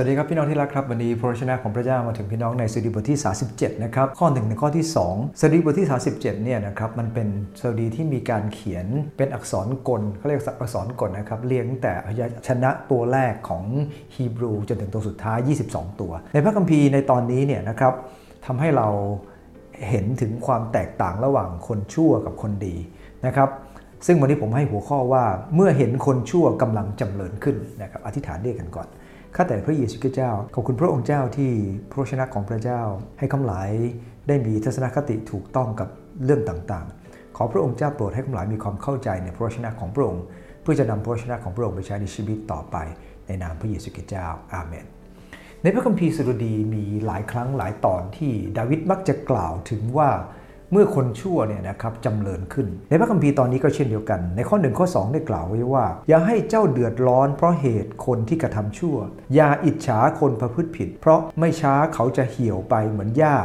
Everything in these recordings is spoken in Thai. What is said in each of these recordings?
วัสดีครับพี่น้องที่รักครับวันนี้พระชนะของพระเจ้ามาถึงพี่น้องในสดีบทที่ 37 นะครับ ข้อ1ถึงข้อที่ 2สดีบทที่ 37 เนี่ยนะครับมันเป็นสดีที่มีการเขียนเป็นอักษรกลเขาเรียกอักษรกลนะครับเรียงแต่พยัญชนะตัวแรกของฮีบรูจนถึงตัวสุดท้าย 22 ตัว ในพระคัมภีร์ในตอนนี้เนี่ยนะครับทำให้เราเห็นถึงความแตกต่างระหว่างคนชั่วกับคนดีนะครับซึ่งวันนี้ผมให้หัวข้อว่าเมื่อเห็นคนชั่วกำลังจำเริญขึ้นนะครับอธิษฐานเรียกกันก่อน ข้าแต่พระเยซูคริสต์เจ้า ขอบคุณพระองค์เจ้าที่พระชนะของพระเจ้า ให้คำหลายได้มีทัศนคติถูกต้องกับเรื่องต่างๆ ขอพระองค์เจ้าโปรดให้คำหลายมีความเข้าใจในพระชนะของพระองค์ เพื่อจะนำพระชนะของพระองค์ไปใช้ในชีวิตต่อไป ในนามพระเยซูคริสต์เจ้า อาเมน ในพระคัมภีร์สดุดีมีหลายครั้งหลายตอนที่ดาวิดมักจะกล่าวถึงว่า เมื่อคนชั่วเนี่ยนะครับจำเริญขึ้น ในพระคัมภีร์ตอนนี้ก็เช่นเดียวกัน ในข้อหนึ่งข้อ2ได้กล่าวไว้ว่า อย่าให้เจ้าเดือดร้อนเพราะเหตุคนที่กระทำชั่ว อย่าอิจฉาคนประพฤติผิด เพราะไม่ช้าเขาจะเหี่ยวไปเหมือนหญ้า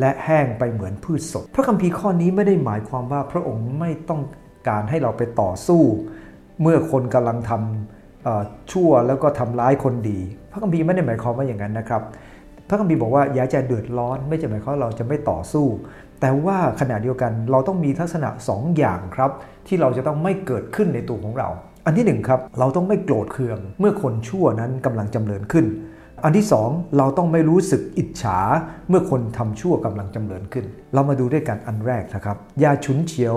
และแห้งไปเหมือนพืชสด พระคัมภีร์ข้อนี้ไม่ได้หมายความว่าพระองค์ไม่ต้องการให้เราไปต่อสู้ เมื่อคนกำลังทำชั่วแล้วก็ทำร้ายคนดี พระคัมภีร์ไม่ได้หมายความว่าอย่างนั้นนะครับ พระคัมภีร์บอกว่าอย่าจะเดือดร้อน ไม่ใช่หมายความเราจะไม่ต่อสู้ แต่ว่าขณะเดียวกันเราต้องมีทัศนะ2ออย่างครับ ที่เราจะต้องไม่เกิดขึ้นในตัวของเรา อันที่1ครับเราต้องไม่โกรธเคือง เมื่อคนชั่วนั้นกำลังจำเริญขึ้น อันที่ 2 เราต้องไม่รู้สึกอิจฉา เมื่อคนทำชั่วกำลังจำเริญขึ้น เรามาดูด้วยกันอันแรกนะครับอย่าฉุนเฉียว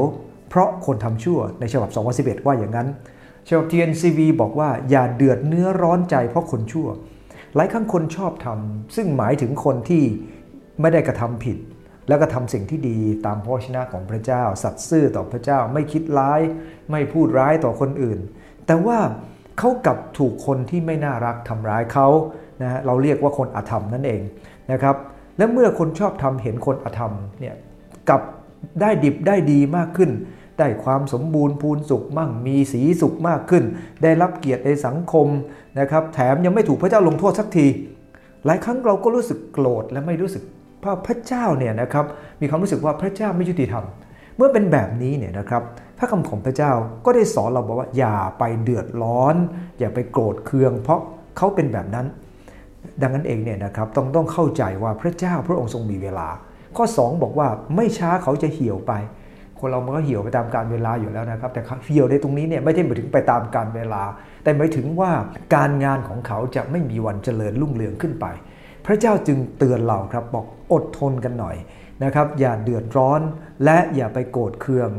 เพราะคนทำชั่วในฉบับ 2011 ว่าอย่างนั้นฉบับ TNCV บอกว่าอย่าเดือดเนื้อร้อนใจเพราะคนชั่ว หลายครั้งคนชอบทำซึ่งหมายถึงคนที่ไม่ได้กระทำผิด แล้วก็ทำสิ่งที่ดีตามพระชนะของพระเจ้า สัตย์ซื่อต่อพระเจ้าไม่คิดร้าย ไม่พูดร้ายต่อคนอื่น แต่ว่าเขากับถูกคนที่ไม่น่ารักทำร้ายเขานะเราเรียกว่าคนอธรรมนั่นเองนะครับและเมื่อคนชอบทำเห็นคนอธรรมเนี่ยกับได้ดิบได้ดีมากขึ้น ได้ความสมบูรณ์พูนสุขมั่งมีสีสุขมากขึ้น ได้รับเกียรติในสังคมนะครับ แถมยังไม่ถูกพระเจ้าลงโทษสักที หลายครั้งเราก็รู้สึกโกรธและไม่รู้สึกพราะพระเจ้าเนี่ยนะครับมีความรู้สึกว่าพระเจ้าไม่ยุติธรรม เมื่อเป็นแบบนี้เนี่ยนะครับพระคำของพระเจ้าก็ได้สอนเราบอกว่าอย่าไปเดือดร้อน อย่าไปโกรธเคือง เพราะเขาเป็นแบบนั้น ดังนั้นเองเนี่ยนะครับต้องต้องเข้าใจว่าพระเจ้าพระองค์ทรงมีเวลา ข้อ 2 บอกว่าไม่ช้าเขาจะเหี่ยวไป คนเรามันก็เหี่ยวไปตามการเวลาอยู่แล้วนะครับ แต่เหี่ยวในตรงนี้เนี่ยไม่ใช่หมายถึงไปตามการเวลา แต่หมายถึงว่าการงานของเขาจะไม่มีวันเจริญรุ่งเรืองขึ้นไป พระเจ้าจึงเตือนเราครับบอกอดทนกันหน่อยนะครับอย่าเดือดร้อนและอย่าไปโกรธเคือง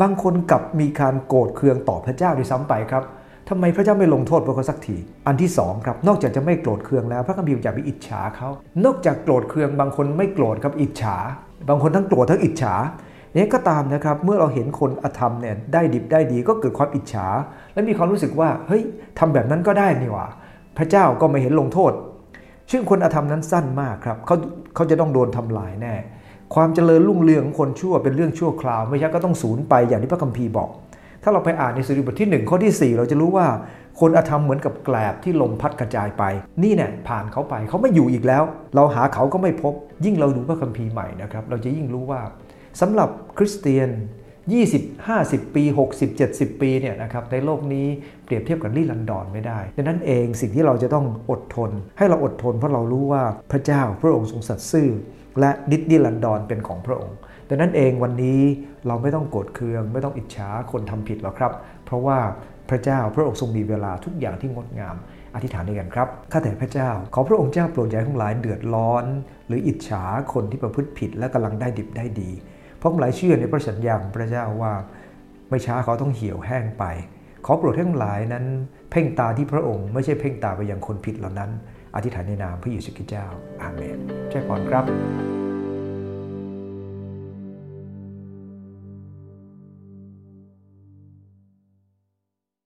บางคนกลับมีการโกรธเคืองต่อพระเจ้าด้วยซ้ำไปครับทำไมพระเจ้าไม่ลงโทษพวกเขาสักที อันที่สองครับ นอกจากจะไม่โกรธเคืองแล้ว พระคัมภีร์อย่าไปอิจฉาเขา นอกจากโกรธเคืองบางคนไม่โกรธครับอิจฉา บางคนทั้งโกรธทั้งอิจฉา นี่ก็ตามนะครับเมื่อเราเห็นคนอธรรมเนี่ยได้ดิบได้ดีก็เกิดความอิจฉา และมีความรู้สึกว่าเฮ้ยทำแบบนั้นก็ได้นี่หว่า พระเจ้าก็ไม่เห็นลงโทษ ซึ่งคนอธรรมนั้นสั้นมากครับเขาเขาจะต้องโดนทำลายแน่ ความเจริญรุ่งเรืองของคนชั่วเป็นเรื่องชั่วคราว ไม่ใช่ก็ต้องสูญไปอย่างที่พระคัมภีร์บอก ถ้าเราไปอ่านในสุริบทที่ 1 ข้อที่ 4 เราจะรู้ว่าคนอธรรมเหมือนกับแกลบที่ลมพัดกระจายไป นี่เนี่ยผ่านเขาไปเขาไม่อยู่อีกแล้ว เราหาเขาก็ไม่พบ ยิ่งเราดูพระคัมภีร์ใหม่นะครับเราจะยิ่งรู้ว่า สำหรับคริสเตียน 20 50 ปี 60 70 ปีเนี่ยนะครับในโลกนี้เปรียบเทียบกับลี่ลันดอนไม่ได้ ดังนั้นเองสิ่งที่เราจะต้องอดทน ให้เราอดทนเพราะเรารู้ว่าพระเจ้าพระองค์ทรงสัตย์ซื่อ และนิดนิลันดอนเป็นของพระองค์ดังนั้นเองวันนี้เราไม่ต้องโกรธเคือง ไม่ต้องอิจฉาคนทำผิดหรอกครับ เพราะว่าพระเจ้าพระองค์ทรงมีเวลาทุกอย่างที่งดงามอธิษฐานด้วยกันครับ ข้าแต่พระเจ้า ขอพระองค์เจ้าโปรดอย่าให้ทั้งหลายเดือดร้อน หรืออิจฉาคนที่ประพฤติผิดและกำลังได้ดิบได้ดี เพราะหลายเชื่อในพระสัญญาของพระเจ้าว่า ไม่ช้าเขาต้องเหี่ยวแห้งไป ขอโปรดให้ทั้งหลายนั้น เพ่งตาที่พระองค์ไม่ใช่เพ่งตาไปยังคนผิดเหล่านั้น อธิษฐานในนามพระเยซูคริสต์เจ้าอาเมนใช่ก่อนครับ